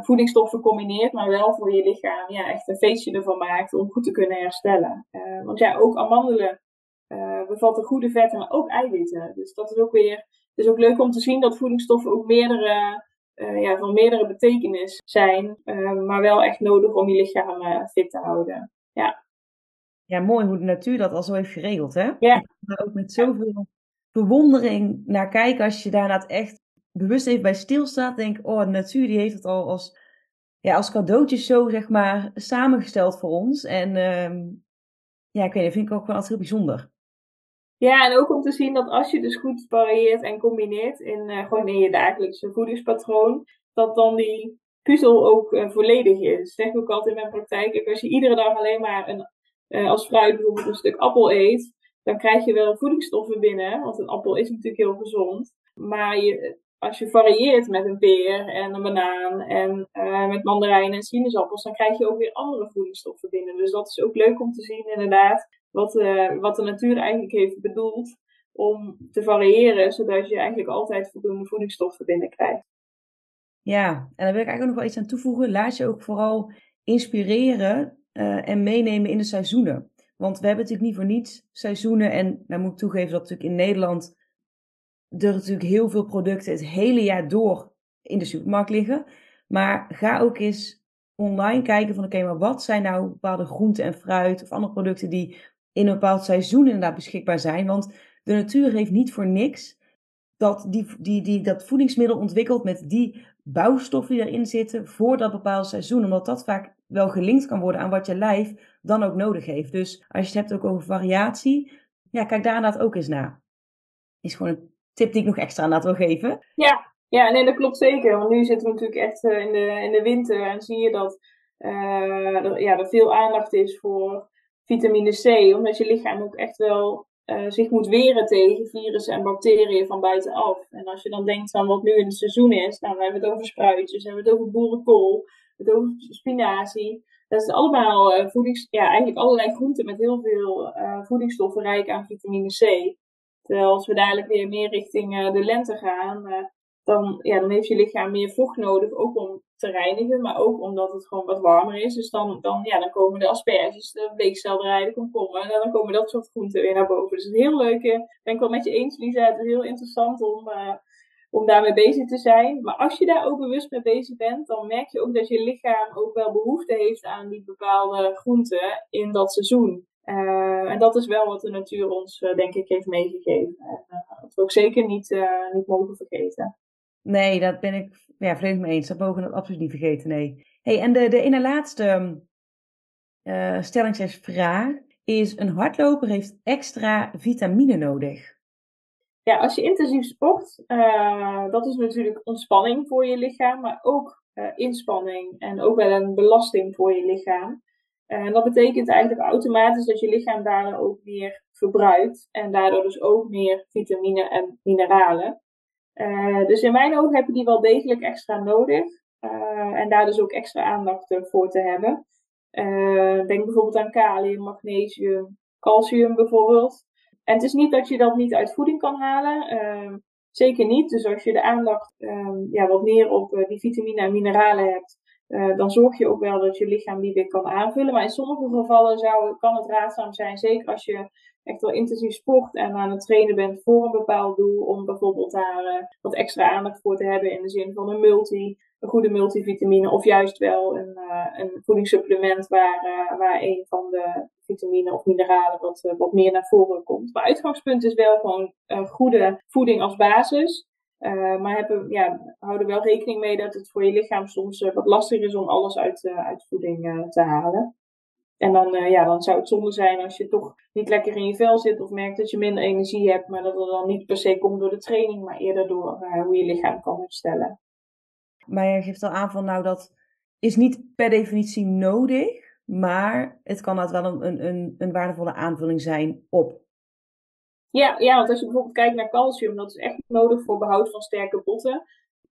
voedingsstoffen combineert, maar wel voor je lichaam ja, echt een feestje ervan maakt om goed te kunnen herstellen. Want ja, ook amandelen bevatten goede vetten, maar ook eiwitten. Dus dat is ook weer, het is ook leuk om te zien dat voedingsstoffen ook meerdere, ja, van meerdere betekenis zijn, maar wel echt nodig om je lichaam fit te houden. Ja. ja, mooi hoe de natuur dat al zo heeft geregeld, hè? Ja. Maar ook met zoveel bewondering naar kijken als je daarna echt bewust even bij stilstaat, denk oh, de natuur die heeft het al als, ja, als cadeautje zo, zeg maar, samengesteld voor ons. En uh, ja, ik weet niet, vind ik ook wel altijd heel bijzonder. Ja, en ook om te zien dat als je dus goed varieert en combineert in, uh, gewoon in je dagelijkse voedingspatroon, dat dan die puzzel ook uh, volledig is. Dat zeg ik ook altijd in mijn praktijk. Als je iedere dag alleen maar een, uh, als fruit bijvoorbeeld een stuk appel eet, dan krijg je wel voedingsstoffen binnen. Want een appel is natuurlijk heel gezond. Maar je, als je varieert met een peer en een banaan en met mandarijnen en sinaasappels, dan krijg je ook weer andere voedingsstoffen binnen. Dus dat is ook leuk om te zien, inderdaad, wat, uh, wat de natuur eigenlijk heeft bedoeld om te variëren, zodat je eigenlijk altijd voldoende voedingsstoffen binnenkrijgt. Ja, en daar wil ik eigenlijk nog wel iets aan toevoegen. Laat je ook vooral inspireren uh, en meenemen in de seizoenen. Want we hebben natuurlijk niet voor niets seizoenen. En wij moeten toegeven dat natuurlijk in Nederland er natuurlijk heel veel producten het hele jaar door in de supermarkt liggen. Maar ga ook eens online kijken van oké, maar wat zijn nou bepaalde groenten en fruit of andere producten die in een bepaald seizoen inderdaad beschikbaar zijn. Want de natuur heeft niet voor niks dat, die, die, die, dat voedingsmiddel ontwikkeld met die bouwstoffen die erin zitten voor dat bepaalde seizoen. Omdat dat vaak wel gelinkt kan worden aan wat je lijf dan ook nodig heeft. Dus als je het hebt ook over variatie, ja, kijk daar inderdaad ook eens naar. Is gewoon een tip die ik nog extra aan wil geven. Ja, ja nee, dat klopt zeker. Want nu zitten we natuurlijk echt eh, in, de, in de winter en zie je dat uh, er, ja, er veel aandacht is voor vitamine C. Omdat je lichaam ook echt wel uh, zich moet weren tegen virussen en bacteriën van buitenaf. En als je dan denkt aan wat nu in het seizoen is, nou, we hebben het over spruitjes, we hebben het over boerenkool, we hebben het over spinazie. Dat is allemaal uh, voedings, ja, eigenlijk allerlei groenten met heel veel uh, voedingsstoffen rijk aan vitamine C. Terwijl als we dadelijk weer meer richting de lente gaan, dan, ja, dan heeft je lichaam meer vocht nodig, ook om te reinigen, maar ook omdat het gewoon wat warmer is. Dus dan, dan, ja, dan komen de asperges, de bleekselderij, de komkommer, en dan komen dat soort groenten weer naar boven. Dus is heel leuk. Ik ben ik wel met je eens, Lisa. Het is heel interessant om, uh, om daarmee bezig te zijn. Maar als je daar ook bewust mee bezig bent, dan merk je ook dat je lichaam ook wel behoefte heeft aan die bepaalde groenten in dat seizoen. en dat is wel wat de natuur ons, denk ik, heeft meegegeven. En dat we ook zeker niet, niet mogen vergeten. Nee, dat ben ik ja, volledig mee eens. Dat mogen we absoluut niet vergeten, nee. Hey, en de, de ene laatste uh, stellingsvraag is: een hardloper heeft extra vitamine nodig. Ja, als je intensief sport, uh, dat is natuurlijk ontspanning voor je lichaam, maar ook uh, inspanning en ook wel een belasting voor je lichaam. En dat betekent eigenlijk automatisch dat je lichaam daardoor ook meer verbruikt en daardoor dus ook meer vitamine en mineralen. Uh, dus in mijn ogen heb je die wel degelijk extra nodig. en daar dus ook extra aandacht voor te hebben. denk bijvoorbeeld aan kalium, magnesium, calcium bijvoorbeeld. En het is niet dat je dat niet uit voeding kan halen. Uh, zeker niet. Dus als je de aandacht uh, ja, wat meer op die vitamine en mineralen hebt, uh, dan zorg je ook wel dat je lichaam die weer kan aanvullen. Maar in sommige gevallen zou, kan het raadzaam zijn, zeker als je echt wel intensief sport en aan het trainen bent voor een bepaald doel, om bijvoorbeeld daar uh, wat extra aandacht voor te hebben in de zin van een multi, een goede multivitamine of juist wel een, uh, een voedingssupplement waar, waar een van de vitamine of mineralen wat, wat meer naar voren komt. Maar uitgangspunt is wel gewoon goede voeding als basis. Maar hebben, ja, houden wel rekening mee dat het voor je lichaam soms wat lastiger is om alles uit, uit voeding te halen. En dan, ja, dan zou het zonde zijn als je toch niet lekker in je vel zit of merkt dat je minder energie hebt, maar dat het dan niet per se komt door de training, maar eerder door hoe je lichaam kan herstellen. Maar je geeft al aan van, nou, dat is niet per definitie nodig, maar het kan dat wel een, een, een waardevolle aanvulling zijn op. Ja, ja, want als je bijvoorbeeld kijkt naar calcium, dat is echt nodig voor behoud van sterke botten.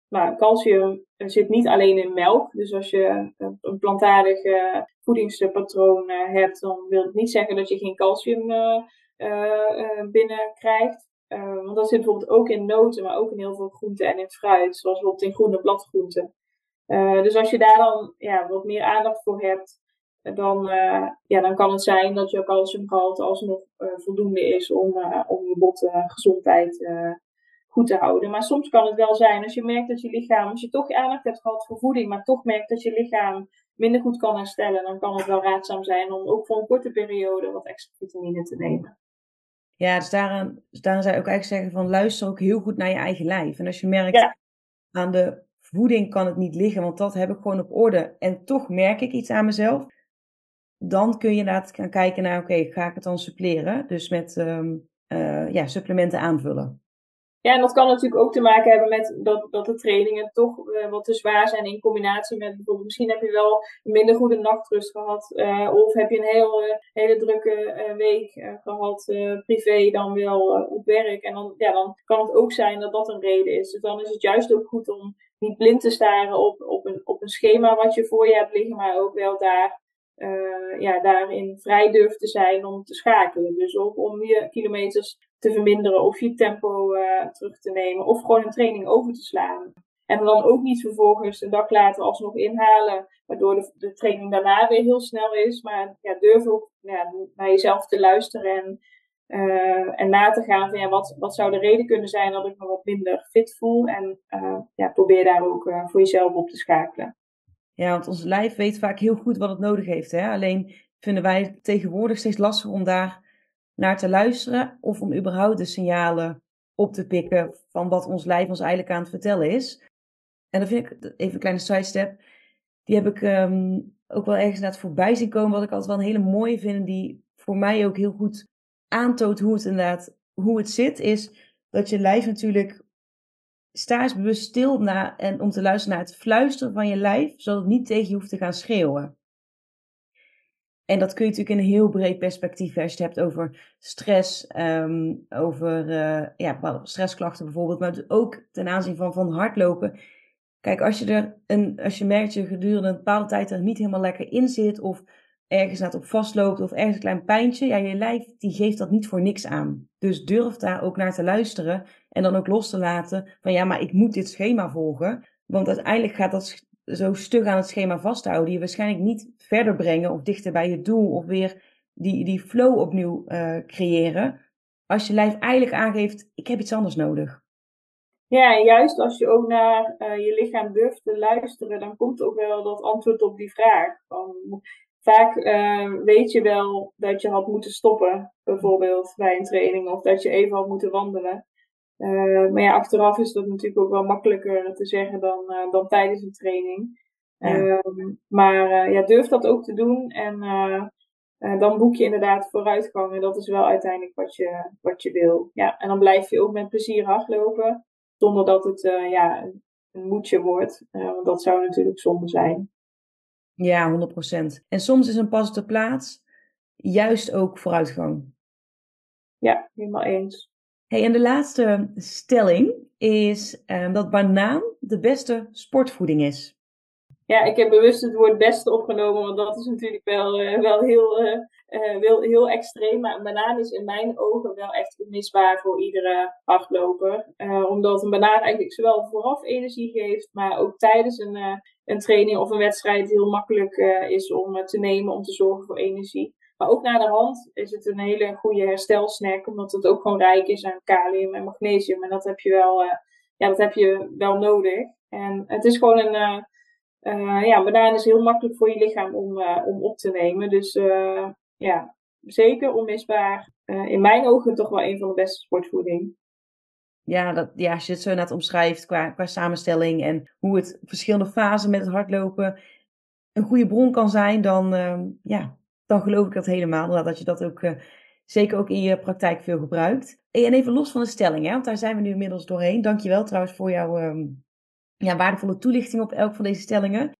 Maar calcium zit niet alleen in melk. Dus als je een plantaardig voedingspatroon eh, hebt, dan wil het niet zeggen dat je geen calcium uh, uh, binnenkrijgt. want dat zit bijvoorbeeld ook in noten, maar ook in heel veel groenten en in fruit, zoals bijvoorbeeld in groene bladgroenten. dus als je daar dan ja, wat meer aandacht voor hebt, dan, ja, dan kan het zijn dat je calciumgehalte alsnog voldoende is om, om je botgezondheid goed te houden. Maar soms kan het wel zijn als je merkt dat je lichaam, als je toch aandacht hebt gehad voor voeding, maar toch merkt dat je lichaam minder goed kan herstellen, dan kan het wel raadzaam zijn om ook voor een korte periode wat extra vitamine te nemen. Ja, dus daaraan, dus daaraan zou ik ook eigenlijk zeggen van luister ook heel goed naar je eigen lijf. En als je merkt aan de voeding kan het niet liggen, want dat heb ik gewoon op orde. En toch merk ik iets aan mezelf. Dan kun je inderdaad gaan kijken naar, oké, ga ik het dan suppleren? Dus met um, uh, ja, supplementen aanvullen. Ja, en dat kan natuurlijk ook te maken hebben met dat, dat de trainingen toch uh, wat te zwaar zijn in combinatie met bijvoorbeeld, misschien heb je wel minder goede nachtrust gehad, uh, of heb je een hele, hele drukke week gehad, privé dan wel op werk. En dan, ja, dan kan het ook zijn dat dat een reden is. Dus dan is het juist ook goed om niet blind te staren op, op, een, op een schema wat je voor je hebt liggen, maar ook wel daar uh, ja, daarin vrij durft te zijn om te schakelen. Dus of om je kilometers te verminderen of je tempo uh, terug te nemen of gewoon een training over te slaan. En dan ook niet vervolgens een dag later alsnog inhalen, waardoor de, de training daarna weer heel snel is. Maar ja, durf ook ja, naar jezelf te luisteren en, uh, en na te gaan van ja, wat, wat zou de reden kunnen zijn dat ik me wat minder fit voel. En ja, probeer daar ook voor jezelf op te schakelen. Ja, want ons lijf weet vaak heel goed wat het nodig heeft. Hè? Alleen vinden wij het tegenwoordig steeds lastig om daar naar te luisteren of om überhaupt de signalen op te pikken van wat ons lijf ons eigenlijk aan het vertellen is. En dan vind ik, even een kleine sidestep, die heb ik um, ook wel ergens naar het voorbij zien komen, wat ik altijd wel een hele mooie vind, die voor mij ook heel goed aantoont hoe het inderdaad, hoe het zit, is dat je lijf natuurlijk sta eens bewust stil na, en om te luisteren naar het fluisteren van je lijf, zodat het niet tegen je hoeft te gaan schreeuwen. En dat kun je natuurlijk in een heel breed perspectief, als je het hebt over stress, um, over uh, ja, stressklachten bijvoorbeeld, maar ook ten aanzien van, van hardlopen. Kijk, als je, er een, als je merkt dat je gedurende een bepaalde tijd er niet helemaal lekker in zit, of ergens net op vastloopt, of ergens een klein pijntje, ja, je lijf die geeft dat niet voor niks aan. Dus durf daar ook naar te luisteren en dan ook los te laten van ja, maar ik moet dit schema volgen. Want uiteindelijk gaat dat zo stug aan het schema vasthouden, je waarschijnlijk niet verder brengen of dichter bij je doel of weer die, die flow opnieuw uh, creëren. Als je lijf eigenlijk aangeeft, ik heb iets anders nodig. Ja, en juist als je ook naar uh, je lichaam durft te luisteren, dan komt ook wel dat antwoord op die vraag. Van, vaak weet je wel dat je had moeten stoppen, bijvoorbeeld bij een training, of dat je even had moeten wandelen. maar ja, achteraf is dat natuurlijk ook wel makkelijker te zeggen dan, dan tijdens een training. Ehm, maar ja, durf dat ook te doen en dan boek je inderdaad vooruitgang. En dat is wel uiteindelijk wat je, wat je wil. Ja, en dan blijf je ook met plezier hardlopen. Zonder dat het ja, een, moedje wordt. Want dat zou natuurlijk zonde zijn. Ja, 100%. En soms is een pas op de plaats juist ook vooruitgang. Ja, helemaal eens. Hey, en de laatste stelling is um, dat banaan de beste sportvoeding is. Ja, ik heb bewust het woord beste opgenomen, want dat is natuurlijk wel, uh, wel heel, uh, uh, heel, heel extreem. Maar een banaan is in mijn ogen wel echt onmisbaar voor iedere hardloper. omdat een banaan eigenlijk zowel vooraf energie geeft, maar ook tijdens een, een training of een wedstrijd heel makkelijk is om te nemen, om te zorgen voor energie. Maar ook naar de hand is het een hele goede herstelsnack, omdat het ook gewoon rijk is aan kalium en magnesium. En dat heb je wel, ja, dat heb je wel nodig. En het is gewoon een uh, ja, banaan is heel makkelijk voor je lichaam om, uh, om op te nemen. Dus uh, ja, zeker onmisbaar. in mijn ogen toch wel een van de beste sportvoeding. Ja, dat, ja, als je het zo net omschrijft qua, qua samenstelling en hoe het verschillende fasen met het hardlopen een goede bron kan zijn, dan, ehm, ja, dan geloof ik dat helemaal. Dat je dat ook zeker ook in je praktijk veel gebruikt. En even los van de stelling, hè, want daar zijn we nu inmiddels doorheen. Dankjewel trouwens voor jouw um, ja, waardevolle toelichting op elk van deze stellingen.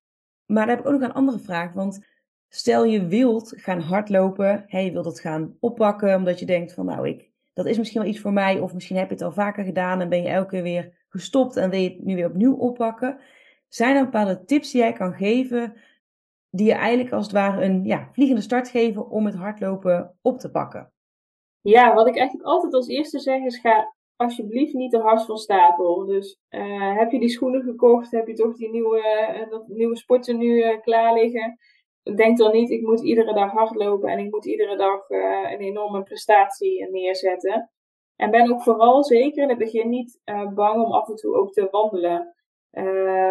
Maar daar heb ik ook nog een andere vraag. Want stel je wilt gaan hardlopen, hè, je wilt het gaan oppakken omdat je denkt van nou, ik, dat is misschien wel iets voor mij. Of misschien heb je het al vaker gedaan en ben je elke keer weer gestopt en wil je het nu weer opnieuw oppakken. Zijn er bepaalde tips die jij kan geven die je eigenlijk als het ware een ja, vliegende start geven om het hardlopen op te pakken? Ja, wat ik eigenlijk altijd als eerste zeg is ga alsjeblieft niet te hard van stapel. Dus uh, heb je die schoenen gekocht, heb je toch die nieuwe, uh, dat nieuwe sporten nu uh, klaar liggen. Denk dan niet, ik moet iedere dag hardlopen en ik moet iedere dag een enorme prestatie neerzetten. En ben ook vooral zeker in het begin niet bang om af en toe ook te wandelen.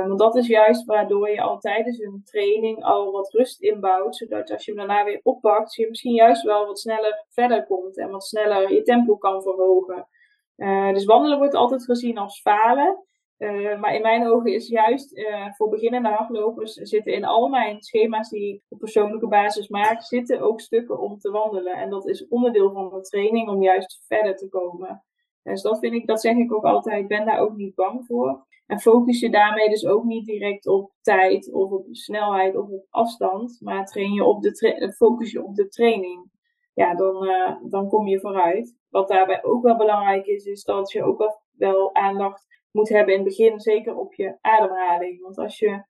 want dat is juist waardoor je al tijdens een training al wat rust inbouwt. Zodat als je hem daarna weer oppakt, je misschien juist wel wat sneller verder komt. En wat sneller je tempo kan verhogen. Uh, dus wandelen wordt altijd gezien als falen. Uh, maar in mijn ogen is juist uh, voor beginnende hardlopers zitten in al mijn schema's die ik op persoonlijke basis maak, zitten ook stukken om te wandelen. En dat is onderdeel van de training om juist verder te komen. Dus dat vind ik, dat zeg ik ook altijd, ben daar ook niet bang voor. En focus je daarmee dus ook niet direct op tijd of op snelheid of op afstand, maar train je op de focus je op de training ja, dan, uh, dan kom je vooruit. Wat daarbij ook wel belangrijk is, is dat je ook wel, wel aandacht moet hebben in het begin, zeker op je ademhaling. Want als je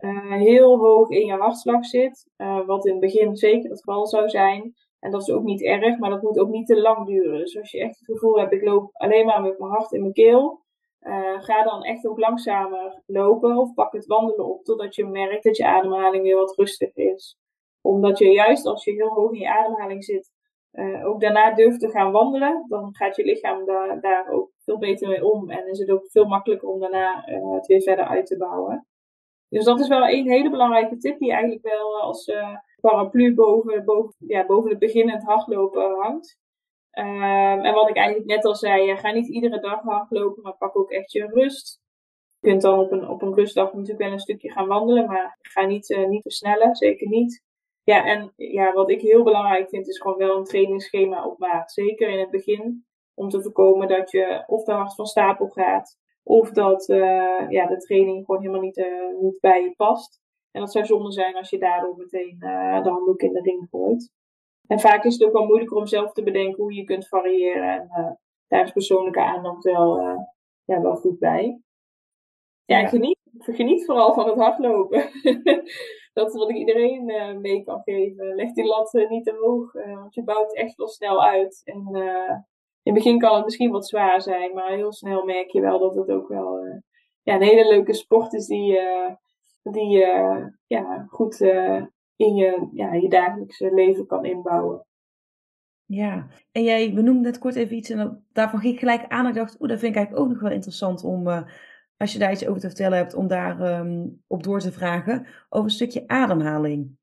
uh, heel hoog in je hartslag zit, uh, wat in het begin zeker het geval zou zijn, en dat is ook niet erg, maar dat moet ook niet te lang duren. Dus als je echt het gevoel hebt, ik loop alleen maar met mijn hart in mijn keel, ga dan echt ook langzamer lopen of pak het wandelen op totdat je merkt dat je ademhaling weer wat rustiger is omdat je juist als je heel hoog in je ademhaling zit, uh, ook daarna durft te gaan wandelen, dan gaat je lichaam daar, daar ook veel beter mee om. En is het ook veel makkelijker om daarna uh, het weer verder uit te bouwen. Dus dat is wel een hele belangrijke tip die eigenlijk wel als uh, paraplu boven, boven, ja, boven het beginnend hardlopen hangt. Um, en wat ik eigenlijk net al zei, ga niet iedere dag hardlopen, maar pak ook echt je rust. Je kunt dan op een, op een rustdag natuurlijk wel een stukje gaan wandelen, maar ga niet, niet versnellen, zeker niet. Ja, en ja, wat ik heel belangrijk vind, is gewoon wel een trainingsschema op maat. Zeker in het begin, om te voorkomen dat je of te hard van stapel gaat, of dat uh, ja, de training gewoon helemaal niet, uh, niet bij je past. En dat zou zonde zijn als je daardoor meteen uh, de handdoek in de ring gooit. En vaak is het ook wel moeilijker om zelf te bedenken hoe je kunt variëren. En daar is persoonlijke aandacht wel, ja, wel goed bij. Ja, ja. Geniet, geniet vooral van het hardlopen. <laughs> dat is wat ik iedereen uh, mee kan geven. Leg die lat niet te hoog, uh, want je bouwt echt wel snel uit. En in het begin kan het misschien wat zwaar zijn, maar heel snel merk je wel dat het ook wel ja, een hele leuke sport is die, die ja, goed in je, ja, je dagelijkse leven kan inbouwen. Ja, en jij benoemde net kort even iets en daarvan ging ik gelijk aan en dacht, oeh, dat vind ik eigenlijk ook nog wel interessant om als je daar iets over te vertellen hebt, om daar um, op door te vragen over een stukje ademhaling.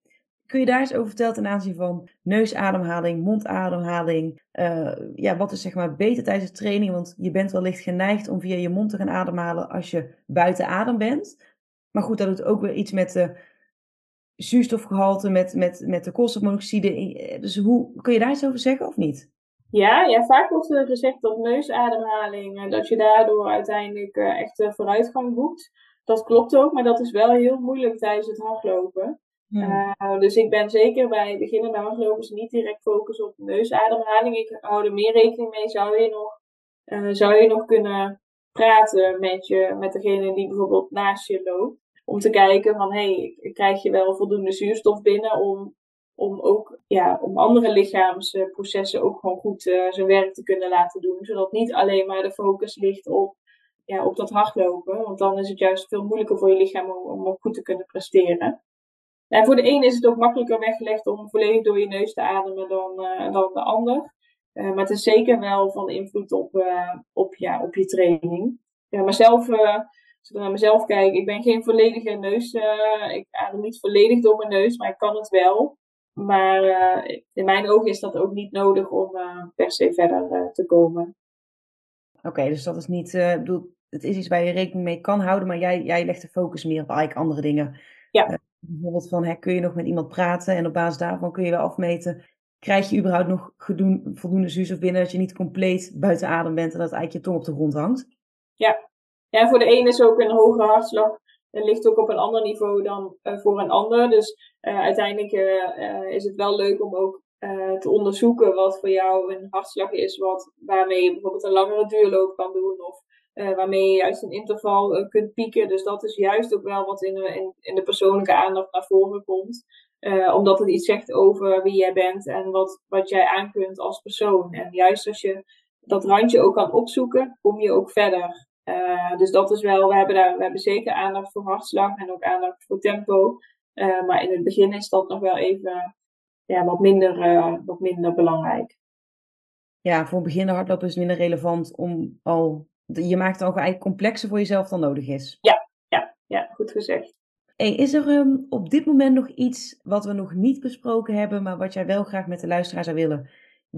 Kun je daar eens over vertellen ten aanzien van neusademhaling, mondademhaling? Uh, ja, wat is zeg maar beter tijdens de training? Want je bent wellicht geneigd om via je mond te gaan ademhalen als je buiten adem bent. Maar goed, dat doet ook weer iets met de zuurstofgehalte, met, met, met de koolstofmonoxide. Dus hoe kun je daar iets over zeggen of niet? Ja, ja, vaak wordt er gezegd dat neusademhaling, eh, dat je daardoor uiteindelijk uh, echt vooruitgang boekt. Dat klopt ook, maar dat is wel heel moeilijk tijdens het hardlopen. Uh, dus ik ben zeker bij beginnende hardlopers niet direct focus op neusademhaling. Ik hou er meer rekening mee. Zou je nog, uh, zou je nog kunnen praten met, je, met degene die bijvoorbeeld naast je loopt? Om te kijken van, hé, hey, krijg je wel voldoende zuurstof binnen om, om ook ja, om andere lichaamsprocessen ook gewoon goed uh, zijn werk te kunnen laten doen. Zodat niet alleen maar de focus ligt op, ja, op dat hardlopen. Want dan is het juist veel moeilijker voor je lichaam om, om ook goed te kunnen presteren. En voor de een is het ook makkelijker weggelegd om volledig door je neus te ademen dan, uh, dan de ander. Uh, maar het is zeker wel van invloed op, op, ja, op je training. Ja, maar zelf, als ik naar mezelf kijk, ik ben geen volledige neus. ik adem niet volledig door mijn neus, maar ik kan het wel. Maar in mijn ogen is dat ook niet nodig om per se verder te komen. Oké, dus dat is niet. bedoel, het is iets waar je rekening mee kan houden, maar jij, jij legt de focus meer op eigenlijk andere dingen. Ja bijvoorbeeld van, hè, kun je nog met iemand praten en op basis daarvan kun je wel afmeten, krijg je überhaupt nog gedoen, voldoende zuurstof binnen, dat je niet compleet buiten adem bent en dat eigenlijk je tong op de grond hangt? Ja, ja voor de ene is ook een hogere hartslag en ligt ook op een ander niveau dan uh, voor een ander. Dus uh, uiteindelijk uh, is het wel leuk om ook te onderzoeken wat voor jou een hartslag is, wat, waarmee je bijvoorbeeld een langere duurloop kan doen of waarmee je juist een interval kunt pieken. Dus dat is juist ook wel wat in de, in, de persoonlijke aandacht naar voren komt. Omdat het iets zegt over wie jij bent en wat, wat jij aan kunt als persoon. En juist als je dat randje ook kan opzoeken, kom je ook verder. Dus dat is wel, we hebben, daar, we hebben zeker aandacht voor hartslag en ook aandacht voor tempo. maar in het begin is dat nog wel even ja, wat, minder, wat minder belangrijk. Ja, voor een beginner hardlopen is het minder relevant om al je maakt het ook eigenlijk complexer voor jezelf dan nodig is. Ja, ja, ja goed gezegd. Hey, is er um, op dit moment nog iets wat we nog niet besproken hebben, maar wat jij wel graag met de luisteraar zou willen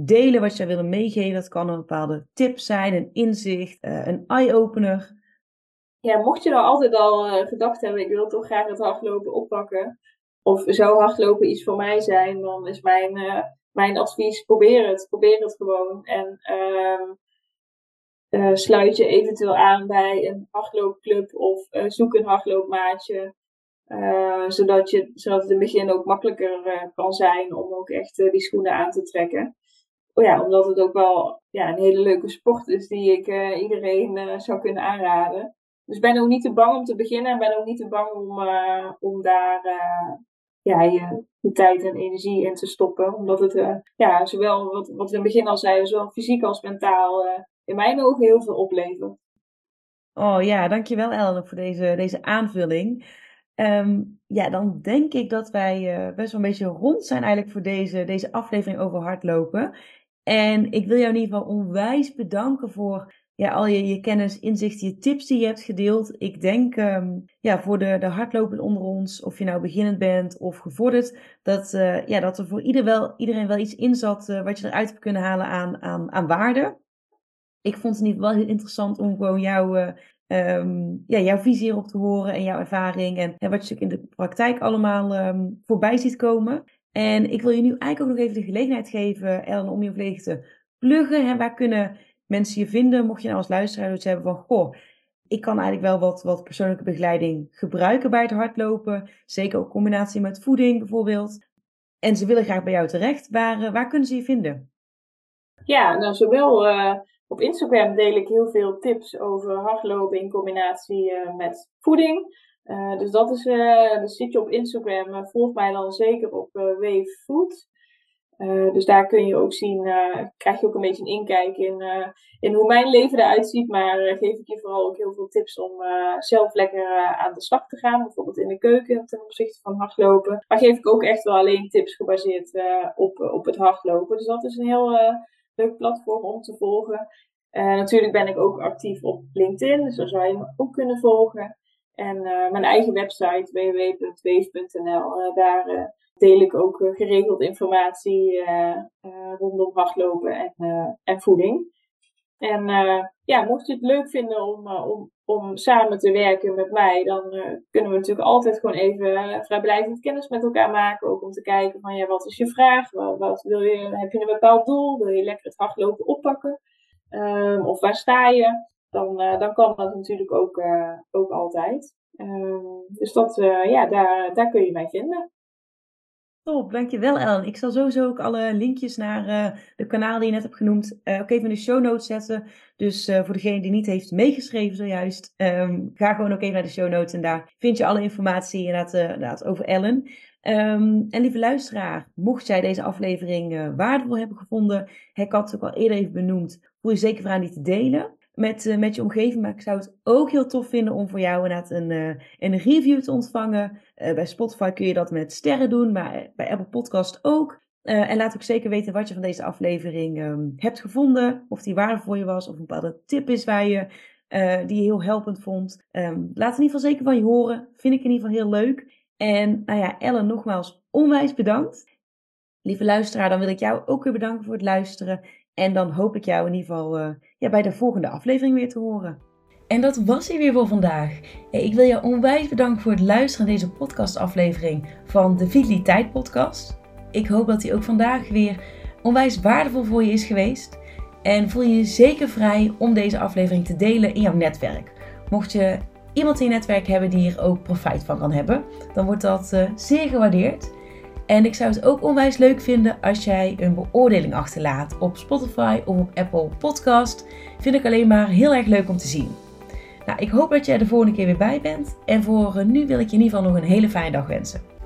delen, wat jij willen meegeven? Dat kan een bepaalde tip zijn, een inzicht, uh, een eye-opener. Ja, mocht je nou altijd al uh, gedacht hebben, ik wil toch graag het hardlopen oppakken, of zou hardlopen iets voor mij zijn, dan is mijn, uh, mijn advies, probeer het. Probeer het gewoon. En ehm, sluit je eventueel aan bij een hardloopclub of zoek een hardloopmaatje. Zodat, je, zodat het in het begin ook makkelijker kan zijn om ook echt die schoenen aan te trekken. Oh ja, omdat het ook wel ja, een hele leuke sport is die ik iedereen zou kunnen aanraden. Dus ben ook niet te bang om te beginnen en ben ook niet te bang om, om daar ja, je, tijd en energie in te stoppen. Omdat het ja, zowel, wat, wat we in het begin al zeiden, zowel fysiek als mentaal in mijn ogen heel veel oplevert. Oh ja, dankjewel Ellen voor deze, deze aanvulling. Um, ja, dan denk ik dat wij best wel een beetje rond zijn eigenlijk voor deze, deze aflevering over hardlopen. En ik wil jou in ieder geval onwijs bedanken voor ja, al je, je kennis, inzichten, je tips die je hebt gedeeld. Ik denk um, ja, voor de, de hardlopers onder ons, of je nou beginnend bent of gevorderd, dat, uh, ja, dat er voor ieder wel, iedereen wel iets in zat uh, wat je eruit hebt kunnen halen aan, aan, aan waarde ik vond het in ieder geval heel interessant om gewoon jouw, um, ja, jouw visie hierop te horen en jouw ervaring en, wat je in de praktijk allemaal um, voorbij ziet komen. En ik wil je nu eigenlijk ook nog even de gelegenheid geven, Ellen, om je volledig te pluggen. Hè? Waar kunnen mensen je vinden, mocht je nou als luisteraar iets hebben van, goh, ik kan eigenlijk wel wat, wat persoonlijke begeleiding gebruiken bij het hardlopen. Zeker ook in combinatie met voeding bijvoorbeeld. En ze willen graag bij jou terecht. Waar, uh, waar kunnen ze je vinden? Ja, nou zowel uh, op Instagram deel ik heel veel tips over hardlopen in combinatie uh, met voeding. Uh, dus dat is, uh, zit je op Instagram, volg mij dan zeker op Wave Food. dus daar kun je ook zien, krijg je ook een beetje een inkijk in, in hoe mijn leven eruit ziet. Maar geef ik je vooral ook heel veel tips om zelf lekker aan de slag te gaan. Bijvoorbeeld in de keuken ten opzichte van hardlopen. Maar geef ik ook echt wel alleen tips gebaseerd op, op het hardlopen. Dus dat is een heel leuk platform om te volgen. Natuurlijk ben ik ook actief op LinkedIn, dus daar zou je me ook kunnen volgen. En mijn eigen website www.weef.nl, daar deel ik ook geregeld informatie rondom hardlopen en, en voeding. En ja, mocht je het leuk vinden om, om, om samen te werken met mij, dan kunnen we natuurlijk altijd gewoon even vrijblijvend kennis met elkaar maken. Ook om te kijken van ja, wat is je vraag? Wat, wil je, heb je een bepaald doel? Wil je lekker het hardlopen oppakken? Um, of waar sta je? Dan, uh, dan kan dat natuurlijk ook, uh, ook altijd. Um, dus dat, uh, ja, daar, daar kun je mij vinden. Top, dankjewel Ellen. Ik zal sowieso ook alle linkjes naar de kanaal die je net hebt genoemd ook even in de show notes zetten. Dus voor degene die niet heeft meegeschreven zojuist, um, ga gewoon ook even naar de show notes en daar vind je alle informatie inderdaad, inderdaad over Ellen. Um, en lieve luisteraar, mocht jij deze aflevering waardevol hebben gevonden, ik had het ook al eerder even benoemd, voel je zeker vrij die te delen met, uh, met je omgeving. Maar ik zou het ook heel tof vinden om voor jou inderdaad een, uh, een review te ontvangen. bij Spotify kun je dat met sterren doen, maar bij Apple Podcast ook. en laat ook zeker weten wat je van deze aflevering um, hebt gevonden. Of die waardevol voor je was, of een bepaalde tip is waar je, die je heel helpend vond. Um, laat in ieder geval zeker van je horen. Vind ik in ieder geval heel leuk. En nou ja, Ellen, nogmaals onwijs bedankt. Lieve luisteraar, dan wil ik jou ook weer bedanken voor het luisteren. En dan hoop ik jou in ieder geval uh, ja, bij de volgende aflevering weer te horen. En dat was hij weer voor vandaag. Ik wil jou onwijs bedanken voor het luisteren naar deze podcastaflevering van de Vitaliteit Podcast. Ik hoop dat hij ook vandaag weer onwijs waardevol voor je is geweest. En voel je je zeker vrij om deze aflevering te delen in jouw netwerk. Mocht je iemand in je netwerk hebben die hier ook profijt van kan hebben, dan wordt dat uh, zeer gewaardeerd. En ik zou het ook onwijs leuk vinden als jij een beoordeling achterlaat op Spotify of op Apple Podcast. Vind ik alleen maar heel erg leuk om te zien. Nou, ik hoop dat jij de volgende keer weer bij bent. En voor nu wil ik je in ieder geval nog een hele fijne dag wensen.